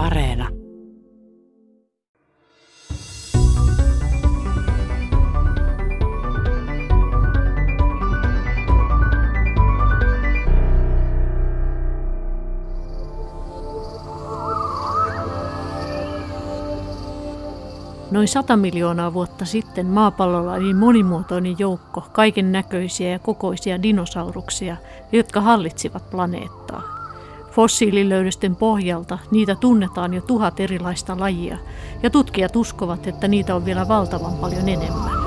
Areena. Noin 100 miljoonaa vuotta sitten maapallolla oli monimuotoinen joukko kaiken näköisiä ja kokoisia dinosauruksia, jotka hallitsivat planeettaa. Fossiililöydösten pohjalta niitä tunnetaan jo tuhat erilaista lajia, ja tutkijat uskovat, että niitä on vielä valtavan paljon enemmän.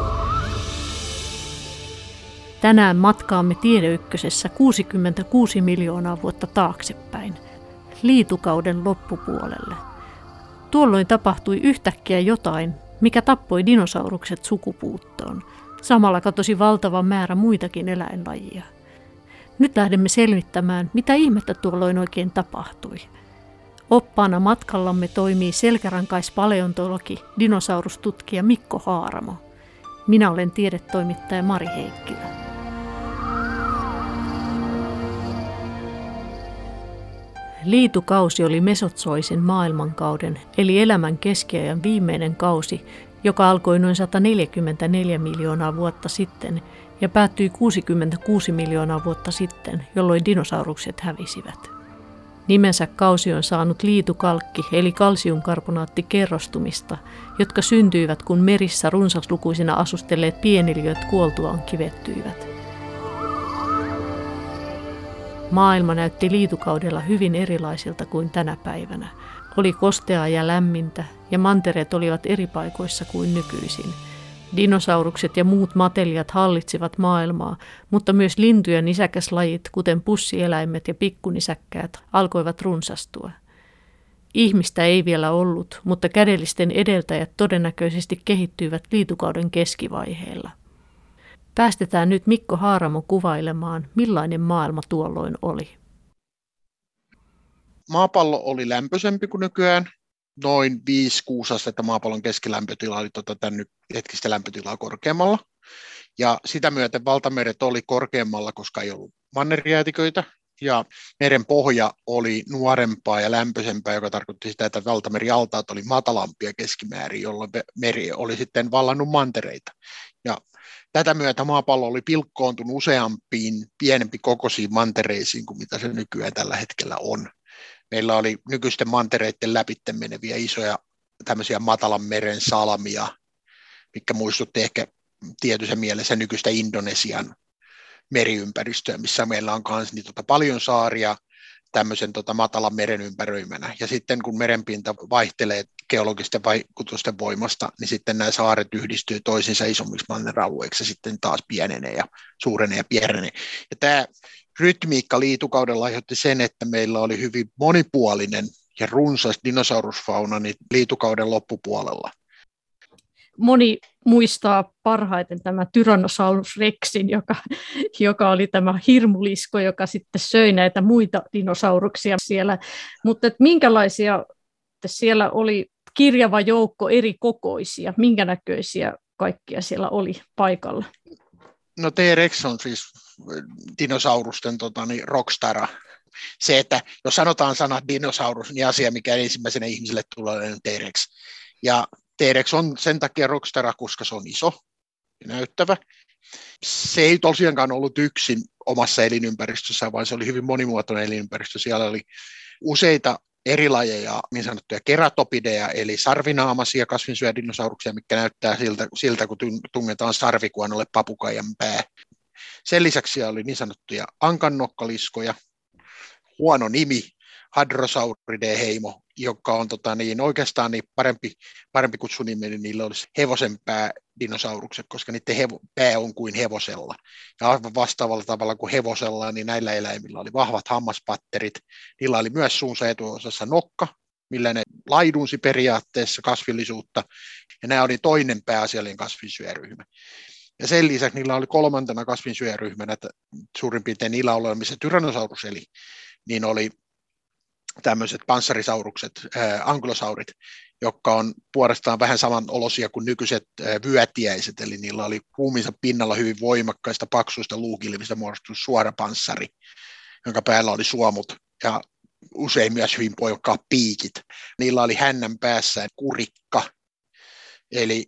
Tänään matkaamme Tiedeykkösessä 66 miljoonaa vuotta taaksepäin, liitukauden loppupuolelle – Tuolloin tapahtui yhtäkkiä jotain, mikä tappoi dinosaurukset sukupuuttoon. Samalla katosi valtava määrä muitakin eläinlajia. Nyt lähdemme selvittämään, mitä ihmettä tuolloin oikein tapahtui. Oppaana matkallamme toimii selkärankaispaleontologi, dinosaurustutkija Mikko Haaramo. Minä olen tiedetoimittaja Mari Heikkilä. Liitukausi oli mesotsoisen maailmankauden, eli elämän keskiajan viimeinen kausi, joka alkoi noin 144 miljoonaa vuotta sitten ja päättyi 66 miljoonaa vuotta sitten, jolloin dinosaurukset hävisivät. Nimensä kausi on saanut liitukalkki eli kalsiumkarbonaatti kerrostumista, jotka syntyivät kun merissä runsaslukuisina asustelleet pieniliöt kuoltuaan kivettyivät. Maailma näytti liitukaudella hyvin erilaisilta kuin tänä päivänä. Oli kosteaa ja lämmintä, ja mantereet olivat eri paikoissa kuin nykyisin. Dinosaurukset ja muut matelijat hallitsivat maailmaa, mutta myös lintujen ja nisäkäslajit, kuten pussieläimet ja pikkunisäkkäät, alkoivat runsastua. Ihmistä ei vielä ollut, mutta kädellisten edeltäjät todennäköisesti kehittyivät liitukauden keskivaiheella. Päästetään nyt Mikko Haaramo kuvailemaan, millainen maailma tuolloin oli. Maapallo oli lämpöisempi kuin nykyään. Noin 5-6 astetta maapallon keskilämpötila oli tuota tämän hetkistä lämpötilaa korkeammalla. Ja sitä myöten valtameret oli korkeammalla, koska ei ollut mannerjäätiköitä, ja meren pohja oli nuorempaa ja lämpöisempää, joka tarkoitti sitä, että valtamerialtaat oli matalampia keskimäärin, jolloin meri oli sitten vallannut mantereita. Ja Tätä myötä maapallo oli pilkkoontunut useampiin pienempi kokoisiin mantereisiin kuin mitä se nykyään tällä hetkellä on. Meillä oli nykyisten mantereiden läpitte meneviä isoja tämmöisiä matalan meren salamia, mikä muistutti ehkä tietyssä mielessä nykyistä Indonesian meriympäristöä, missä meillä on myös niin tota paljon saaria, tämmöisen tota, matalan meren ympäröimänä. Ja sitten kun merenpinta vaihtelee geologisten vaikutusten voimasta, niin sitten nämä saaret yhdistyy toisiinsa isommiksi manneralueiksi ja sitten taas pienenee ja suurenee ja pienenee. Ja tämä rytmiikka liitukaudella aiheutti sen, että meillä oli hyvin monipuolinen ja runsas dinosaurusfauna niin liitukauden loppupuolella moni muistaa parhaiten tämä Tyrannosaurus rexin, joka, joka oli tämä hirmulisko, joka sitten söi näitä muita dinosauruksia siellä. Mutta että minkälaisia että siellä oli kirjava joukko eri kokoisia, minkä näköisiä kaikkia siellä oli paikalla? No T-Rex on siis dinosaurusten tota, niin rockstara. Se, että jos sanotaan sana dinosaurus, niin asia, mikä ensimmäisenä ihmiselle tulee, on T-Rex. Ja T-Rex on sen takia rockstara, koska se on iso ja näyttävä. Se ei tosiaankaan ollut yksin omassa elinympäristössä, vaan se oli hyvin monimuotoinen elinympäristö. Siellä oli useita eri lajeja, niin sanottuja keratopideja, eli sarvinaamaisia kasvinsyödinosauruksia, mikä näyttää siltä, siltä kun tungetaan sarvikuonolle papukaijan pää. Sen lisäksi oli niin sanottuja ankannokkaliskoja, huono nimi, Hadrosauridae-heimo, joka on tota, niin, oikeastaan niin parempi, parempi kutsunimi, niin niillä olisi hevosen pää dinosaurukset, koska niiden hevo, pää on kuin hevosella. Ja aivan vastaavalla tavalla kuin hevosella, niin näillä eläimillä oli vahvat hammaspatterit. Niillä oli myös suunsa etuosassa nokka, millä ne laidunsi periaatteessa kasvillisuutta, ja nämä oli toinen pääasiallinen kasvinsyöryhmä. Ja sen lisäksi niillä oli kolmantena kasvinsyöryhmänä, että suurin piirtein niillä alueilla, missä Tyrannosaurus eli, niin oli tämmöiset panssarisaurukset, äh, ankylosaurit, jotka on puolestaan vähän saman olosia kuin nykyiset äh, vyötiäiset, eli niillä oli ruumiinsa pinnalla hyvin voimakkaista paksuista luukilmistä muodostunut suora panssari, jonka päällä oli suomut. Ja usein myös hyvin poikkaa piikit. Niillä oli hännän päässään kurikka, eli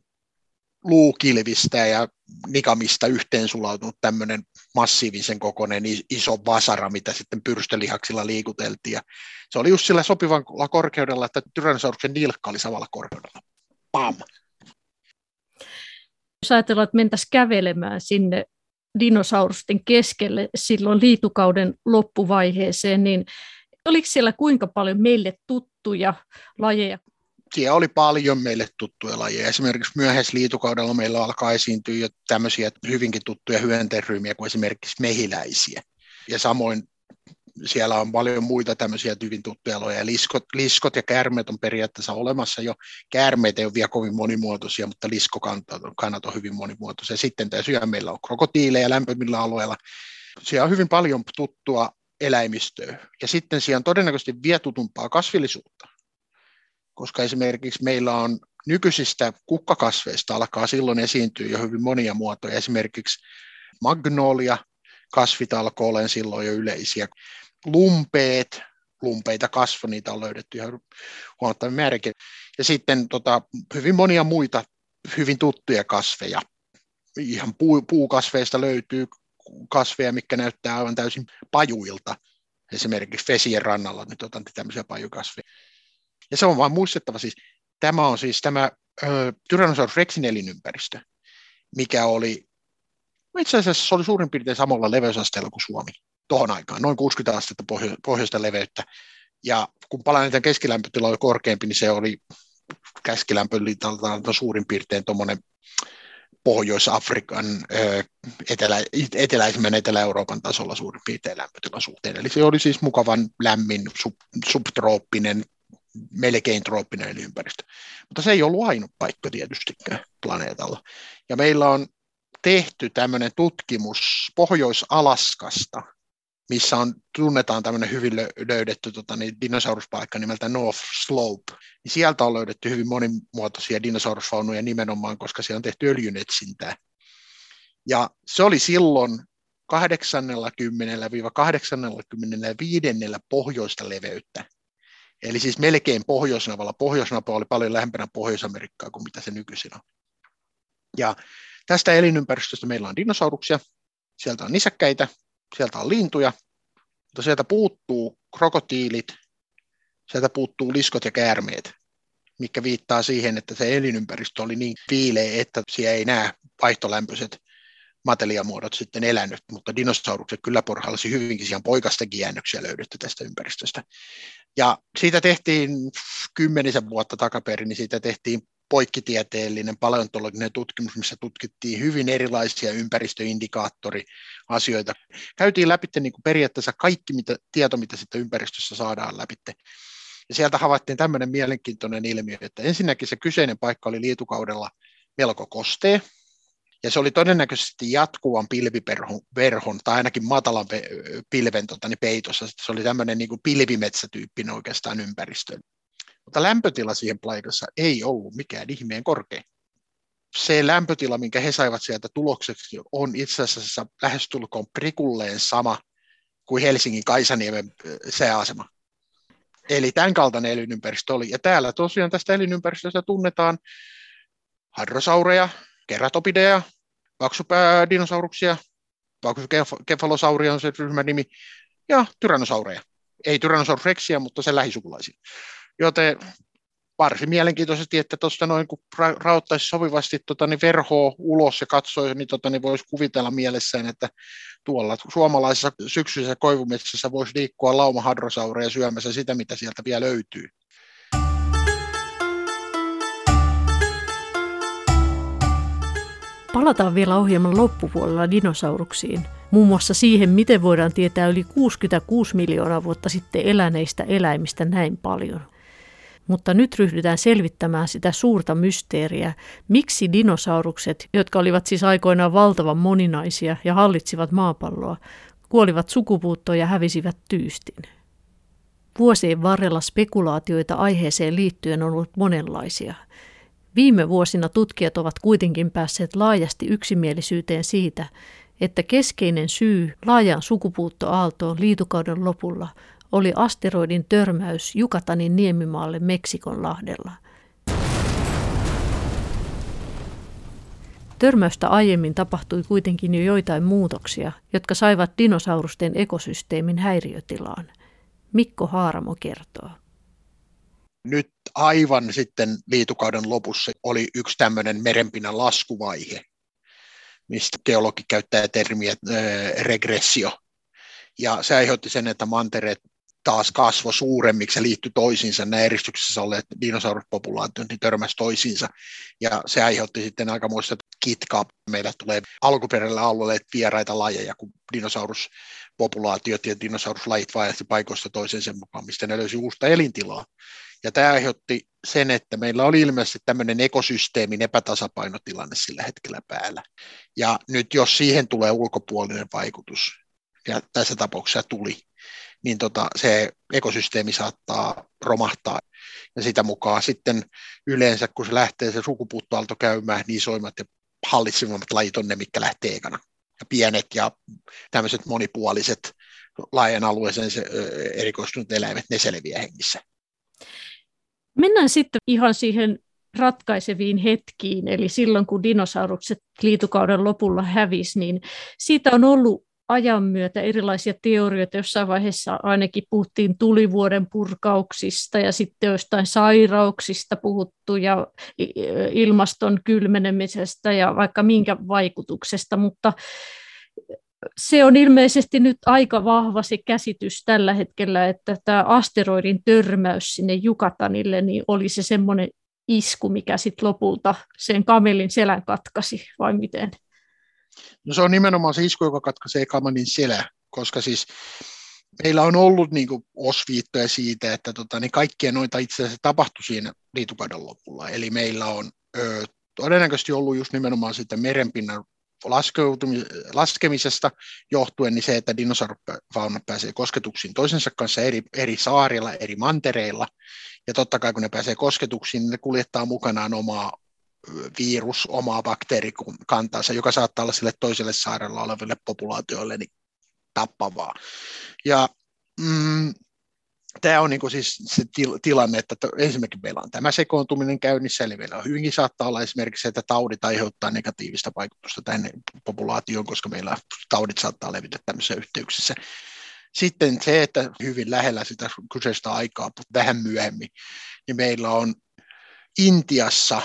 luukilvistä ja nikamista yhteen sulautunut tämmöinen massiivisen kokoinen iso vasara, mitä sitten pyrstölihaksilla liikuteltiin. Ja se oli just sillä sopivalla korkeudella, että Tyrannosauruksen nilkka oli samalla korkeudella. Pam! Jos ajatellaan, että mentäisiin kävelemään sinne dinosaurusten keskelle silloin liitukauden loppuvaiheeseen, niin oliko siellä kuinka paljon meille tuttuja lajeja? Siellä oli paljon meille tuttuja lajeja. Esimerkiksi myöhäisliitukaudella meillä alkaa esiintyä jo tämmöisiä hyvinkin tuttuja hyönteiryhmiä kuin esimerkiksi mehiläisiä. Ja samoin siellä on paljon muita tämmöisiä hyvin tuttuja loja. Liskot, liskot ja käärmeet on periaatteessa olemassa jo. Käärmeet ei ole vielä kovin monimuotoisia, mutta liskokannat on hyvin monimuotoisia. Sitten tässä meillä on krokotiileja lämpimillä alueilla. Siellä on hyvin paljon tuttua eläimistöä. Ja sitten siellä on todennäköisesti vielä tutumpaa kasvillisuutta. Koska esimerkiksi meillä on nykyisistä kukkakasveista alkaa silloin esiintyä jo hyvin monia muotoja. Esimerkiksi magnolia, kasvit alkoi olemaan silloin jo yleisiä lumpeet, lumpeita kasvo, niitä on löydetty ihan huomattavin määrinkin. Ja sitten tota, hyvin monia muita hyvin tuttuja kasveja. Ihan puu, puukasveista löytyy kasveja, mikä näyttää aivan täysin pajuilta. Esimerkiksi vesien rannalla nyt otan tämmöisiä pajukasveja. Ja se on vaan muistettava siis, tämä on siis tämä ö, Tyrannosaurus rexin elinympäristö, mikä oli, itse asiassa se oli suurin piirtein samalla leveysasteella kuin Suomi tuohon aikaan, noin 60 astetta pohjo- pohjoista leveyttä. Ja kun planeetan keskilämpötila oli korkeampi, niin se oli keskilämpötilaltaan suurin piirtein tuommoinen Pohjois-Afrikan etelä, eteläisimmän Etelä-Euroopan tasolla suurin piirtein lämpötilan suhteen. Eli se oli siis mukavan lämmin, sub, subtrooppinen, melkein trooppinen elinympäristö. Mutta se ei ollut ainut paikka tietystikään planeetalla. Ja meillä on tehty tämmöinen tutkimus Pohjois-Alaskasta – missä on, tunnetaan tämmöinen hyvin löydetty tota, niin dinosauruspaikka nimeltä North Slope, niin sieltä on löydetty hyvin monimuotoisia dinosaurusfaunuja nimenomaan, koska siellä on tehty öljynetsintää. Ja se oli silloin 80-85 pohjoista leveyttä. Eli siis melkein pohjoisnavalla. Pohjoisnapa oli paljon lähempänä Pohjois-Amerikkaa kuin mitä se nykyisin on. Ja tästä elinympäristöstä meillä on dinosauruksia, sieltä on nisäkkäitä, sieltä on lintuja, mutta sieltä puuttuu krokotiilit, sieltä puuttuu liskot ja käärmeet, mikä viittaa siihen, että se elinympäristö oli niin viileä, että siellä ei näe vaihtolämpöiset mateliamuodot sitten elänyt, mutta dinosaurukset kyllä porhalsi hyvinkin, siellä poikastakin jäännöksiä löydetty tästä ympäristöstä. Ja siitä tehtiin kymmenisen vuotta takaperin, niin siitä tehtiin poikkitieteellinen paleontologinen tutkimus, missä tutkittiin hyvin erilaisia ympäristöindikaattoriasioita. Käytiin läpi niin kuin periaatteessa kaikki mitä, tieto, mitä sitten ympäristössä saadaan läpi. Ja sieltä havaittiin tämmöinen mielenkiintoinen ilmiö, että ensinnäkin se kyseinen paikka oli liitukaudella melko kostea, ja se oli todennäköisesti jatkuvan pilviverhon verhon, tai ainakin matalan pilven tota, niin peitossa. Se oli tämmöinen niin pilvimetsätyyppinen oikeastaan ympäristö. Mutta lämpötila siihen paikassa ei ollut mikään ihmeen korkea. Se lämpötila, minkä he saivat sieltä tulokseksi, on itse asiassa lähestulkoon prikulleen sama kuin Helsingin Kaisaniemen sääasema. Eli tämän kaltainen elinympäristö oli. Ja täällä tosiaan tästä elinympäristöstä tunnetaan hadrosaureja, keratopideja, paksupäädinosauruksia, paksukefalosauria on se ryhmän nimi, ja tyrannosaureja. Ei Tyrannosaurus rexia, mutta se lähisukulaisia. Joten varsin mielenkiintoisesti, että tuosta noin kun ra- rauttaisi sopivasti tota, niin verhoa ulos ja katsoi, niin, tota, niin voisi kuvitella mielessään, että tuolla suomalaisessa syksyisessä koivumetsässä voisi liikkua lauma hadrosaureja syömässä sitä, mitä sieltä vielä löytyy. Palataan vielä ohjelman loppupuolella dinosauruksiin, muun muassa siihen, miten voidaan tietää yli 66 miljoonaa vuotta sitten eläneistä eläimistä näin paljon. Mutta nyt ryhdytään selvittämään sitä suurta mysteeriä, miksi dinosaurukset, jotka olivat siis aikoinaan valtavan moninaisia ja hallitsivat maapalloa, kuolivat sukupuuttoon ja hävisivät tyystin. Vuosien varrella spekulaatioita aiheeseen liittyen on ollut monenlaisia – Viime vuosina tutkijat ovat kuitenkin päässeet laajasti yksimielisyyteen siitä, että keskeinen syy laajaan sukupuuttoaaltoon liitukauden lopulla oli asteroidin törmäys Jukatanin niemimaalle Meksikonlahdella. Törmäystä aiemmin tapahtui kuitenkin jo joitain muutoksia, jotka saivat dinosaurusten ekosysteemin häiriötilaan. Mikko Haaramo kertoo. Nyt aivan sitten liitukauden lopussa oli yksi tämmöinen merenpinnan laskuvaihe, mistä geologi käyttää termiä äh, regressio. Ja se aiheutti sen, että mantereet taas kasvo suuremmiksi ja liittyi toisiinsa. Nämä eristyksessä olleet dinosauruspopulaatiot niin törmäsi toisiinsa. Ja se aiheutti sitten aikamoista kitkaa. Meillä tulee alkuperäisellä alueelle vieraita lajeja, kun dinosauruspopulaatiot ja dinosauruslajit vaihti paikoista toiseen sen mukaan, mistä ne löysi uusta elintilaa. Ja tämä aiheutti sen, että meillä oli ilmeisesti tämmöinen ekosysteemin epätasapainotilanne sillä hetkellä päällä. Ja nyt jos siihen tulee ulkopuolinen vaikutus, ja tässä tapauksessa tuli, niin tota, se ekosysteemi saattaa romahtaa. Ja sitä mukaan sitten yleensä, kun se lähtee se sukupuuttoaalto käymään, niin isoimmat ja hallitsevimmat lajit on ne, mitkä lähtee ekana. Ja pienet ja tämmöiset monipuoliset laajan alueeseen se, erikoistunut eläimet, ne selviää hengissä. Mennään sitten ihan siihen ratkaiseviin hetkiin, eli silloin kun dinosaurukset liitukauden lopulla hävisi, niin siitä on ollut ajan myötä erilaisia teorioita. Jossain vaiheessa ainakin puhuttiin tulivuoden purkauksista ja sitten jostain sairauksista puhuttu ja ilmaston kylmenemisestä ja vaikka minkä vaikutuksesta, mutta se on ilmeisesti nyt aika vahva se käsitys tällä hetkellä, että tämä asteroidin törmäys sinne Jukatanille niin oli se semmoinen isku, mikä sitten lopulta sen kamelin selän katkasi, vai miten? No se on nimenomaan se isku, joka katkaisee kamelin selä, koska siis meillä on ollut niin kuin osviittoja siitä, että tota, niin kaikkia noita itse asiassa tapahtui siinä liitukauden lopulla. Eli meillä on ö, todennäköisesti ollut just nimenomaan sitä merenpinnan laskemisesta johtuen niin se, että dinosaurifauna pääsee kosketuksiin toisensa kanssa eri, eri saarilla, eri mantereilla. Ja totta kai kun ne pääsee kosketuksiin, niin ne kuljettaa mukanaan omaa virus, omaa bakteerikantaansa, joka saattaa olla sille toiselle saarella oleville populaatioille niin tappavaa. Ja mm, tämä on niin siis se til- tilanne, että ensinnäkin meillä on tämä sekoontuminen käynnissä, eli meillä on hyvinkin saattaa olla esimerkiksi, että taudit aiheuttaa negatiivista vaikutusta tänne populaatioon, koska meillä taudit saattaa levitä tämmöisissä yhteyksissä. Sitten se, että hyvin lähellä sitä kyseistä aikaa, vähän myöhemmin, niin meillä on Intiassa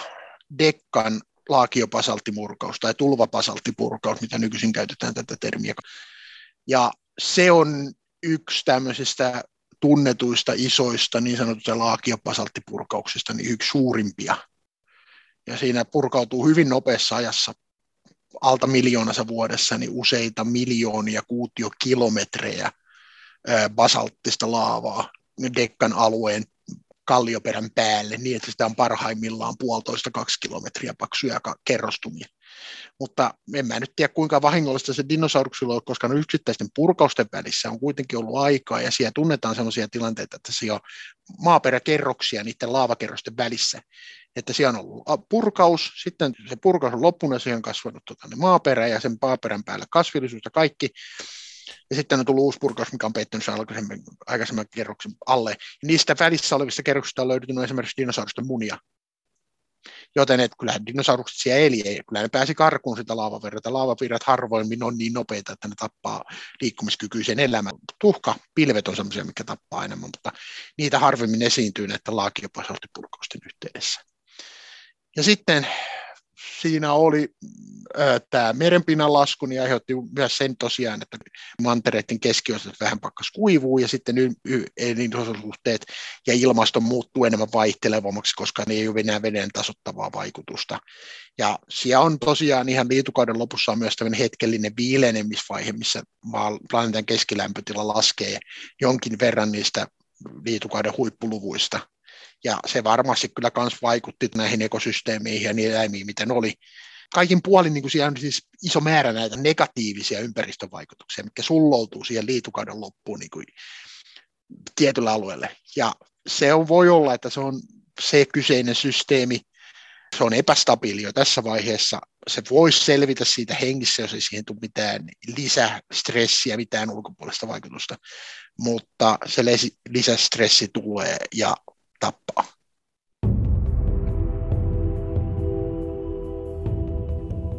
Dekkan laakiopasalttimurkaus tai tulvapasalttipurkaus, mitä nykyisin käytetään tätä termiä. Ja se on yksi tämmöisistä tunnetuista isoista niin sanotusta laakiopasalttipurkauksista niin yksi suurimpia. Ja siinä purkautuu hyvin nopeassa ajassa alta miljoonassa vuodessa niin useita miljoonia kuutiokilometrejä basalttista laavaa Dekkan alueen kallioperän päälle niin, että sitä on parhaimmillaan puolitoista kaksi kilometriä paksuja kerrostumia. Mutta en mä nyt tiedä, kuinka vahingollista se dinosauruksilla on, koska no yksittäisten purkausten välissä on kuitenkin ollut aikaa, ja siellä tunnetaan sellaisia tilanteita, että siellä on maaperäkerroksia niiden laavakerrosten välissä. Että siellä on ollut purkaus, sitten se purkaus on loppunut, ja siihen on kasvanut tuota, maaperä, ja sen maaperän päällä kasvillisuus ja kaikki, ja sitten on tullut uusi purkaus, mikä on peittynyt sen aikaisemman, aikaisemman kerroksen alle. Ja niistä välissä olevista kerroksista on löytynyt esimerkiksi dinosaurusten munia. Joten et kyllähän dinosaurukset siellä eli, ei, kyllä ne pääsi karkuun sitä laavavirrata. Laavavirrat harvoimmin on niin nopeita, että ne tappaa liikkumiskykyisen elämän. Tuhka, pilvet on sellaisia, mikä tappaa enemmän, mutta niitä harvemmin esiintyy näiden laakiopasalttipurkausten yhteydessä. Ja sitten siinä oli tämä merenpinnan lasku, niin aiheutti myös sen tosiaan, että mantereiden keskiosat vähän pakkas kuivuu ja sitten elinolosuhteet ja ilmasto muuttuu enemmän vaihtelevammaksi, koska ne ei ole enää veden tasottavaa vaikutusta. Ja siellä on tosiaan ihan liitukauden lopussa on myös tämmöinen hetkellinen viilenemisvaihe, missä planeetan keskilämpötila laskee jonkin verran niistä liitukauden huippuluvuista, ja se varmasti kyllä myös vaikutti näihin ekosysteemeihin ja niihin eläimiin, miten oli. Kaikin puolin niin kuin siellä on siis iso määrä näitä negatiivisia ympäristövaikutuksia, mitkä sulloutuu siihen liitukauden loppuun niin kuin tietyllä alueelle. Ja se on, voi olla, että se on se kyseinen systeemi, se on epästabiili jo tässä vaiheessa, se voisi selvitä siitä hengissä, jos ei siihen tule mitään lisästressiä, mitään ulkopuolista vaikutusta, mutta se lisästressi tulee ja tappaa.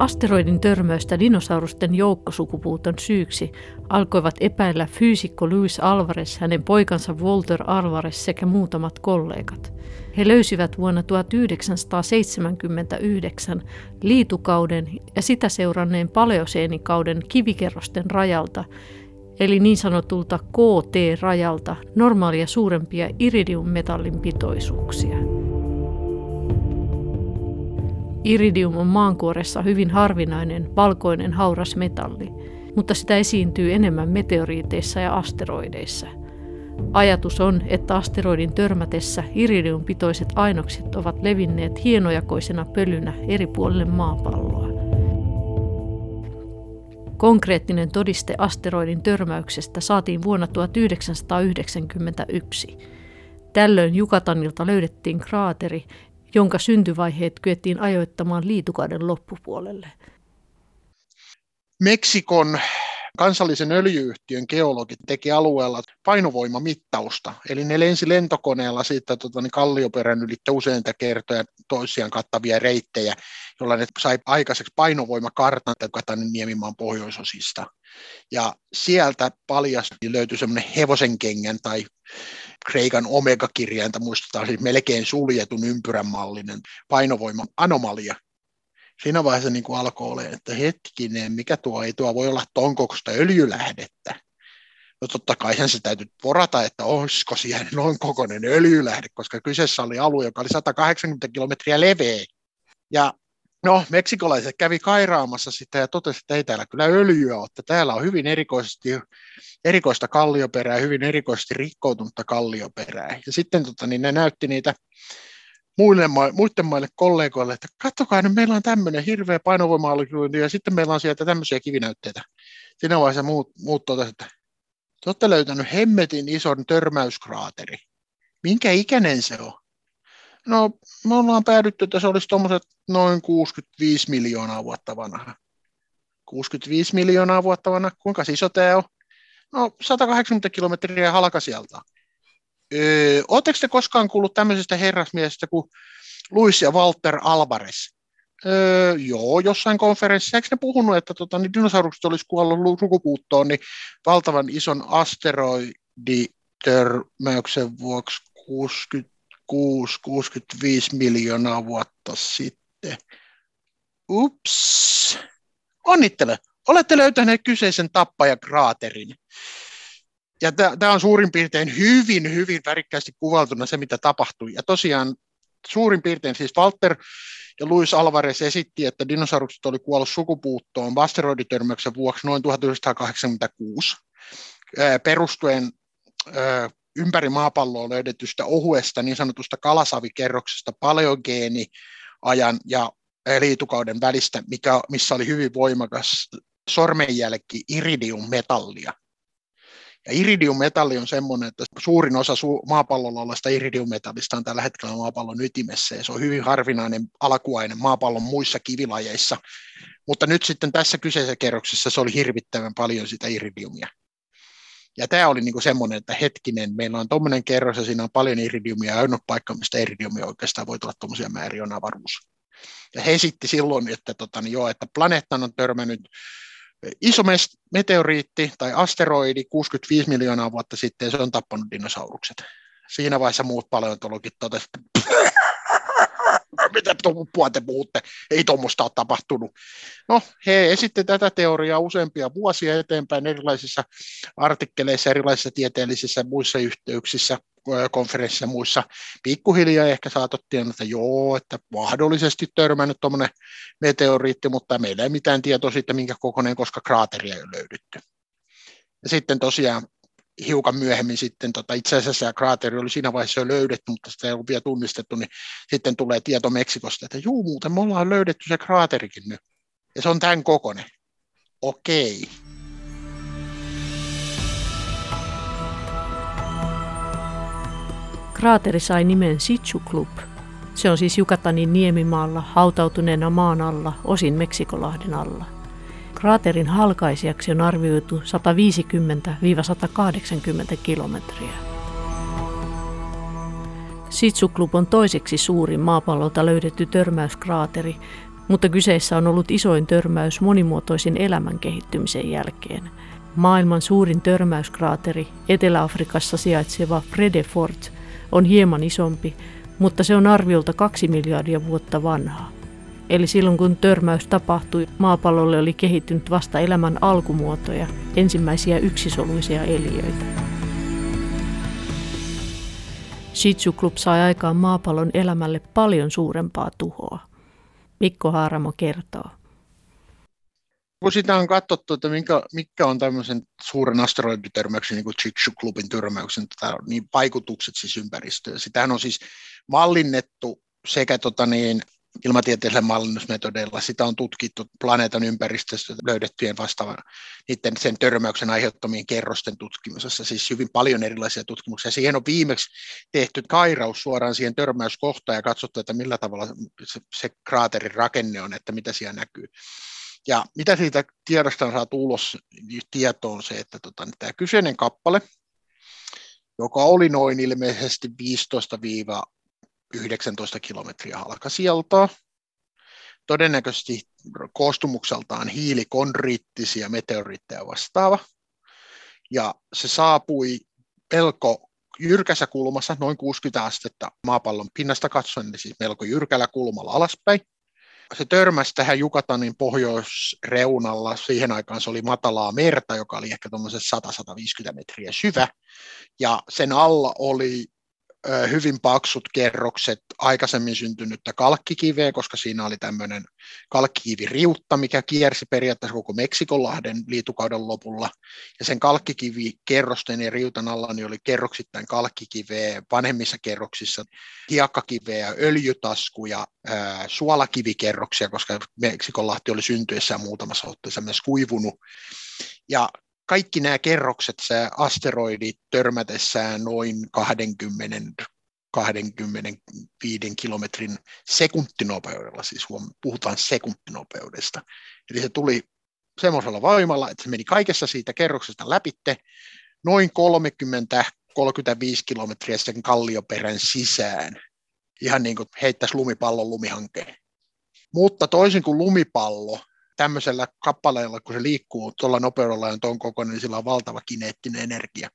Asteroidin törmäystä dinosaurusten joukkosukupuuton syyksi alkoivat epäillä fyysikko Luis Alvarez, hänen poikansa Walter Alvarez sekä muutamat kollegat. He löysivät vuonna 1979 liitukauden ja sitä seuranneen paleoseenikauden kivikerrosten rajalta, eli niin sanotulta KT-rajalta, normaalia suurempia iridiummetallin pitoisuuksia. Iridium on maankuoressa hyvin harvinainen valkoinen hauras metalli, mutta sitä esiintyy enemmän meteoriiteissa ja asteroideissa. Ajatus on, että asteroidin törmätessä iridiumpitoiset ainokset ovat levinneet hienojakoisena pölynä eri puolille maapalloa. Konkreettinen todiste asteroidin törmäyksestä saatiin vuonna 1991. Tällöin Jukatanilta löydettiin kraateri, jonka syntyvaiheet kyettiin ajoittamaan liitukauden loppupuolelle. Meksikon kansallisen öljyyhtiön geologit teki alueella painovoimamittausta, eli ne lensi lentokoneella siitä tota, niin kallioperän ylittä useita kertoja toisiaan kattavia reittejä, jolla ne sai aikaiseksi painovoimakartan Katanin niemimaan pohjoisosista. Ja sieltä paljasti löytyi semmoinen hevosenkengän tai Kreikan omega-kirjainta muistutaan siis melkein suljetun ympyrän mallinen painovoima anomalia. Siinä vaiheessa niin kuin alkoi olla, että hetkinen, mikä tuo ei tuo voi olla ton kokoista öljylähdettä. No totta kai se täytyy porata, että olisiko siellä noin kokoinen öljylähde, koska kyseessä oli alue, joka oli 180 kilometriä leveä. Ja No, meksikolaiset kävi kairaamassa sitä ja totesi, että ei täällä kyllä öljyä ole, että täällä on hyvin erikoisesti, erikoista kallioperää, hyvin erikoisesti rikkoutunutta kallioperää. Ja sitten tota, niin ne näytti niitä muille, muiden maille kollegoille, että katsokaa, nyt meillä on tämmöinen hirveä painovoima ja sitten meillä on sieltä tämmöisiä kivinäytteitä. Siinä vaiheessa muut, muut totesivat, että te olette löytänyt hemmetin ison törmäyskraateri. Minkä ikäinen se on? No, me ollaan päädytty, että se olisi tuommoiset noin 65 miljoonaa vuotta vanha. 65 miljoonaa vuotta vanha, kuinka iso tämä on? No, 180 kilometriä halkasijalta. Öö, Oletteko te koskaan kuullut tämmöisestä herrasmiestä kuin Luis ja Walter Alvarez? Öö, joo, jossain konferenssissa. Eikö ne puhunut, että tota, niin dinosaurukset olisi kuollut sukupuuttoon niin valtavan ison asteroiditörmäyksen vuoksi 60 65 miljoonaa vuotta sitten. Ups. Onnittele. Olette löytäneet kyseisen tappajakraaterin. Ja tämä on suurin piirtein hyvin, hyvin värikkäästi kuvaltuna se, mitä tapahtui. Ja tosiaan suurin piirtein siis Walter ja Luis Alvarez esitti, että dinosaurukset oli kuollut sukupuuttoon asteroiditörmäyksen vuoksi noin 1986 perustuen ympäri maapalloa löydetystä ohuesta niin sanotusta kalasavikerroksesta paleogeeniajan ja liitukauden välistä, mikä, missä oli hyvin voimakas sormenjälki iridiummetallia. Ja iridiummetalli on semmoinen, että suurin osa su- maapallolla olevasta iridiummetallista on tällä hetkellä maapallon ytimessä, ja se on hyvin harvinainen alkuaine maapallon muissa kivilajeissa. Mutta nyt sitten tässä kyseisessä kerroksessa se oli hirvittävän paljon sitä iridiumia. Ja tämä oli niinku semmoinen, että hetkinen, meillä on tuommoinen kerros ja siinä on paljon iridiumia, ja ainoa paikka, mistä iridiumia oikeastaan voi tulla tuommoisia määriä, on avaruus. Ja he esitti silloin, että, tota, niin joo, että planeettan on törmännyt iso meteoriitti tai asteroidi 65 miljoonaa vuotta sitten, ja se on tappanut dinosaurukset. Siinä vaiheessa muut paleontologit totesivat, mitä tuppua te puhutte, ei tuommoista ole tapahtunut. No, he esittivät tätä teoriaa useampia vuosia eteenpäin erilaisissa artikkeleissa, erilaisissa tieteellisissä muissa yhteyksissä, konferenssissa muissa. Pikkuhiljaa ehkä saatettiin, että joo, että mahdollisesti törmännyt tuommoinen meteoriitti, mutta meillä ei mitään tietoa siitä, minkä kokoinen, koska kraateria ei ole löydetty. Ja sitten tosiaan hiukan myöhemmin sitten, tota, itse asiassa kraateri oli siinä vaiheessa jo löydetty, mutta sitä ei ollut vielä tunnistettu, niin sitten tulee tieto Meksikosta, että juu, muuten me ollaan löydetty se kraaterikin nyt. Ja se on tämän kokoinen. Okei. Kraateri sai nimen Sitsu Club. Se on siis Jukatanin niemimaalla, hautautuneena maan alla, osin Meksikolahden alla. Kraaterin halkaisijaksi on arvioitu 150-180 kilometriä. Sitsuklub on toiseksi suurin maapallolta löydetty törmäyskraateri, mutta kyseessä on ollut isoin törmäys monimuotoisen elämän kehittymisen jälkeen. Maailman suurin törmäyskraateri, Etelä-Afrikassa sijaitseva Fredefort, on hieman isompi, mutta se on arviolta kaksi miljardia vuotta vanhaa. Eli silloin kun törmäys tapahtui, maapallolle oli kehittynyt vasta elämän alkumuotoja, ensimmäisiä yksisoluisia eliöitä. Shitsu Club sai aikaan maapallon elämälle paljon suurempaa tuhoa. Mikko Haaramo kertoo. Kun sitä on katsottu, että minkä, mikä on tämmöisen suuren asteroiditörmäyksen, niin kuin Chichu Clubin törmäyksen tota, niin vaikutukset siis ympäristöön. Sitähän on siis mallinnettu sekä tota niin, ilmatieteellisillä mallinnusmetodeilla. Sitä on tutkittu planeetan ympäristöstä löydettyjen vastaavan niiden sen törmäyksen aiheuttamien kerrosten tutkimisessa, siis hyvin paljon erilaisia tutkimuksia. Siihen on viimeksi tehty kairaus suoraan siihen törmäyskohtaan ja katsottu, että millä tavalla se, se kraaterin rakenne on, että mitä siellä näkyy. Ja mitä siitä tiedosta on saatu ulos niin tietoon se, että tota, niin tämä kyseinen kappale, joka oli noin ilmeisesti 15 19 kilometriä halkasijaltaa. Todennäköisesti koostumukseltaan hiilikondriittisia meteoriitteja vastaava. Ja se saapui pelko jyrkässä kulmassa, noin 60 astetta maapallon pinnasta katsoen, siis melko jyrkällä kulmalla alaspäin se törmäsi tähän Jukatanin pohjoisreunalla. Siihen aikaan se oli matalaa merta, joka oli ehkä 100-150 metriä syvä. Ja sen alla oli hyvin paksut kerrokset aikaisemmin syntynyttä kalkkikiveä, koska siinä oli tämmöinen kalkkikiviriutta, mikä kiersi periaatteessa koko Meksikonlahden liitukauden lopulla. Ja sen kalkkikivikerrosten ja riutan alla niin oli kerroksittain kalkkikiveä, vanhemmissa kerroksissa hiekkakiveä, öljytaskuja, ää, suolakivikerroksia, koska Meksikonlahti oli syntyessään muutamassa otteessa myös kuivunut. Ja kaikki nämä kerrokset, se asteroidi törmätessään noin 20 25 kilometrin sekuntinopeudella, siis huom, puhutaan sekuntinopeudesta. Eli se tuli semmoisella voimalla, että se meni kaikessa siitä kerroksesta läpitte noin 30-35 kilometriä sen kallioperän sisään, ihan niin kuin heittäisi lumipallon lumihankkeen. Mutta toisin kuin lumipallo, tämmöisellä kappaleella, kun se liikkuu tuolla nopeudella ja tuon kokoinen, niin sillä on valtava kineettinen energia.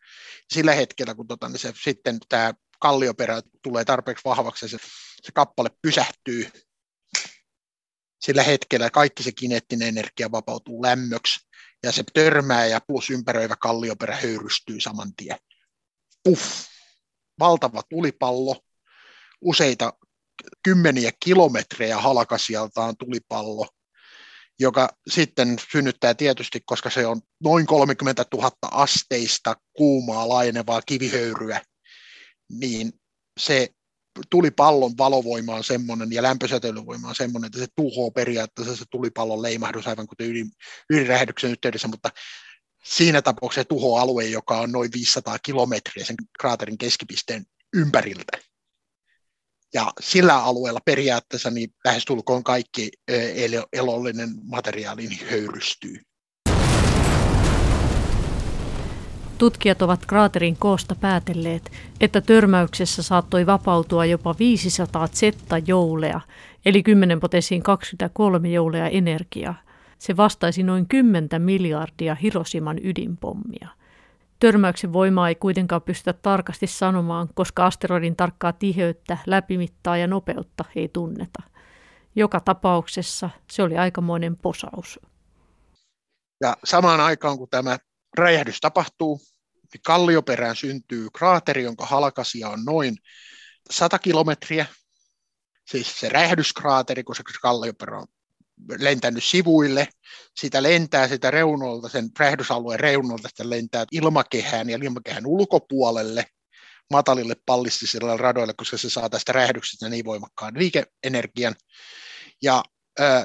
Sillä hetkellä, kun tota, niin se, sitten tämä kallioperä tulee tarpeeksi vahvaksi ja se, se kappale pysähtyy, sillä hetkellä kaikki se kineettinen energia vapautuu lämmöksi ja se törmää ja plus ympäröivä kallioperä höyrystyy saman tien. Puff! Valtava tulipallo, useita kymmeniä kilometrejä halkasijaltaan tulipallo, joka sitten synnyttää tietysti, koska se on noin 30 000 asteista kuumaa laajenevaa kivihöyryä, niin se tulipallon valovoima on semmoinen ja lämpösäteilyvoima on semmoinen, että se tuhoaa periaatteessa se tulipallon leimahdus aivan kuten ydin, ydinräjähdyksen yhteydessä, mutta siinä tapauksessa se tuhoaa alue, joka on noin 500 kilometriä sen kraaterin keskipisteen ympäriltä. Ja sillä alueella periaatteessa niin lähestulkoon kaikki elollinen materiaali niin höyrystyy. Tutkijat ovat kraaterin koosta päätelleet, että törmäyksessä saattoi vapautua jopa 500 zetta-joulea, eli 10 potenssiin 23 joulea energiaa. Se vastaisi noin 10 miljardia Hiroshiman ydinpommia. Törmäyksen voimaa ei kuitenkaan pystytä tarkasti sanomaan, koska asteroidin tarkkaa tiheyttä, läpimittaa ja nopeutta ei tunneta. Joka tapauksessa se oli aikamoinen posaus. Ja samaan aikaan kun tämä räjähdys tapahtuu, niin kallioperään syntyy kraateri, jonka halkasia on noin 100 kilometriä. Siis se räjähdyskraateri, kun se kallioperä on lentänyt sivuille, sitä lentää sitä reunolta, sen räjähdysalueen reunolta, sitä lentää ilmakehään ja ilmakehän ulkopuolelle matalille pallistisille radoille, koska se saa tästä räjähdyksestä niin voimakkaan liikeenergian. Ja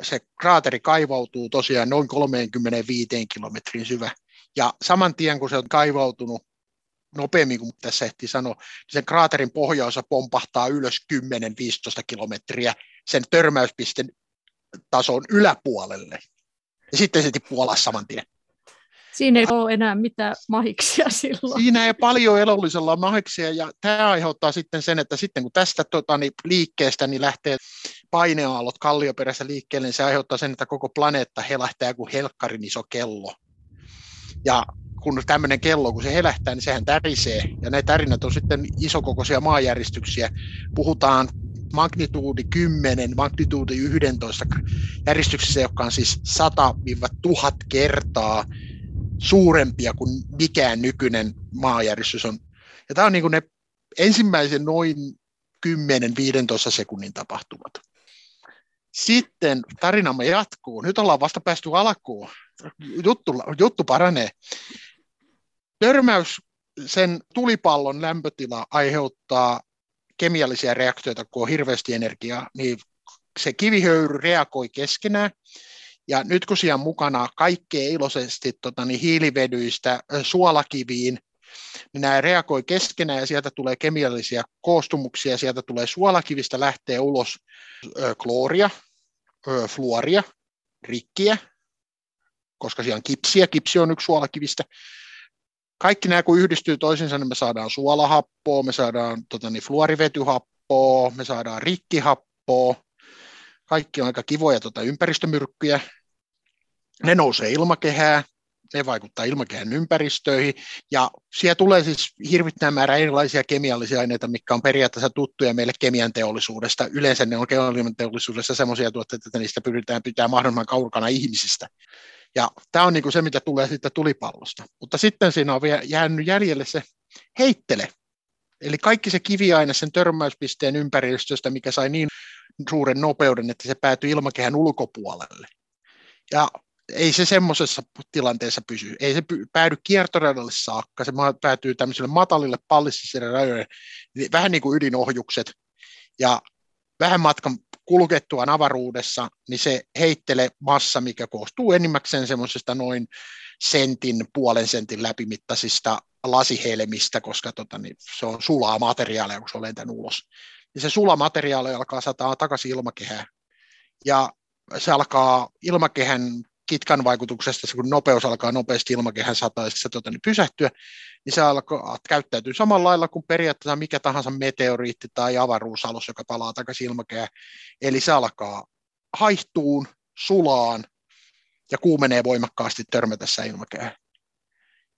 se kraateri kaivautuu tosiaan noin 35 kilometrin syvä. Ja saman tien kun se on kaivautunut, nopeammin kuin tässä ehti sanoa, niin sen kraaterin pohjaosa pompahtaa ylös 10-15 kilometriä sen törmäyspisteen tason yläpuolelle. Ja sitten se tippuu alas saman tien. Siinä ei ole enää mitään mahiksia silloin. Siinä ei paljon elollisella mahiksia, ja tämä aiheuttaa sitten sen, että sitten kun tästä tota, niin liikkeestä niin lähtee paineaallot kallioperässä liikkeelle, niin se aiheuttaa sen, että koko planeetta helähtää kuin helkkarin iso kello. Ja kun tämmöinen kello, kun se helähtää, niin sehän tärisee. Ja ne tärinät on sitten isokokoisia maanjäristyksiä. Puhutaan magnituudi 10, magnituudi 11 järjestyksessä, joka on siis 100-1000 kertaa suurempia kuin mikään nykyinen maanjäristys on. Ja tämä on niin kuin ne ensimmäisen noin 10-15 sekunnin tapahtumat. Sitten tarinamme jatkuu. Nyt ollaan vasta päästy alkuun. Juttu, juttu paranee. Törmäys sen tulipallon lämpötila aiheuttaa kemiallisia reaktioita, kun on hirveästi energiaa, niin se kivihöyry reagoi keskenään, ja nyt kun siellä on mukana kaikkea iloisesti tota, niin hiilivedyistä suolakiviin, niin nämä reagoi keskenään ja sieltä tulee kemiallisia koostumuksia, sieltä tulee suolakivistä lähtee ulos ö, klooria, ö, fluoria, rikkiä, koska siellä on kipsiä, kipsi on yksi suolakivistä. Kaikki nämä kun yhdistyy toisiinsa, niin me saadaan suolahappoa, me saadaan tota, niin fluorivetyhappoa, me saadaan rikkihappoa, kaikki on aika kivoja tota, ympäristömyrkkyjä. Ne nousee ilmakehää, ne vaikuttaa ilmakehän ympäristöihin, ja siellä tulee siis hirvittävän määrä erilaisia kemiallisia aineita, mitkä on periaatteessa tuttuja meille kemian teollisuudesta. Yleensä ne on kemian teollisuudessa sellaisia tuotteita, että niistä pyritään pitää mahdollisimman kaukana ihmisistä. Ja tämä on niin se, mitä tulee sitten tulipallosta. Mutta sitten siinä on vielä jäänyt jäljelle se heittele. Eli kaikki se kiviaine sen törmäyspisteen ympäristöstä, mikä sai niin suuren nopeuden, että se päätyi ilmakehän ulkopuolelle. Ja ei se semmoisessa tilanteessa pysy. Ei se päädy kiertoradalle saakka, se päätyy tämmöiselle matalille pallissisille rajoille, vähän niin kuin ydinohjukset. Ja vähän matkan kulkettuaan avaruudessa, niin se heittelee massa, mikä koostuu enimmäkseen semmoisesta noin sentin, puolen sentin läpimittaisista lasihelmistä, koska tota, niin se on sulaa materiaalia, kun se on lentänyt ulos. Ja se sula materiaali alkaa sataa takaisin ilmakehään. Ja se alkaa ilmakehän kitkan vaikutuksesta, kun nopeus alkaa nopeasti ilmakehän sataisessa tota, niin pysähtyä, niin se alkaa käyttäytyy samalla lailla kuin periaatteessa mikä tahansa meteoriitti tai avaruusalus, joka palaa takaisin ilmakehään. Eli se alkaa haihtuun, sulaan ja kuumenee voimakkaasti törmätessä ilmakehään.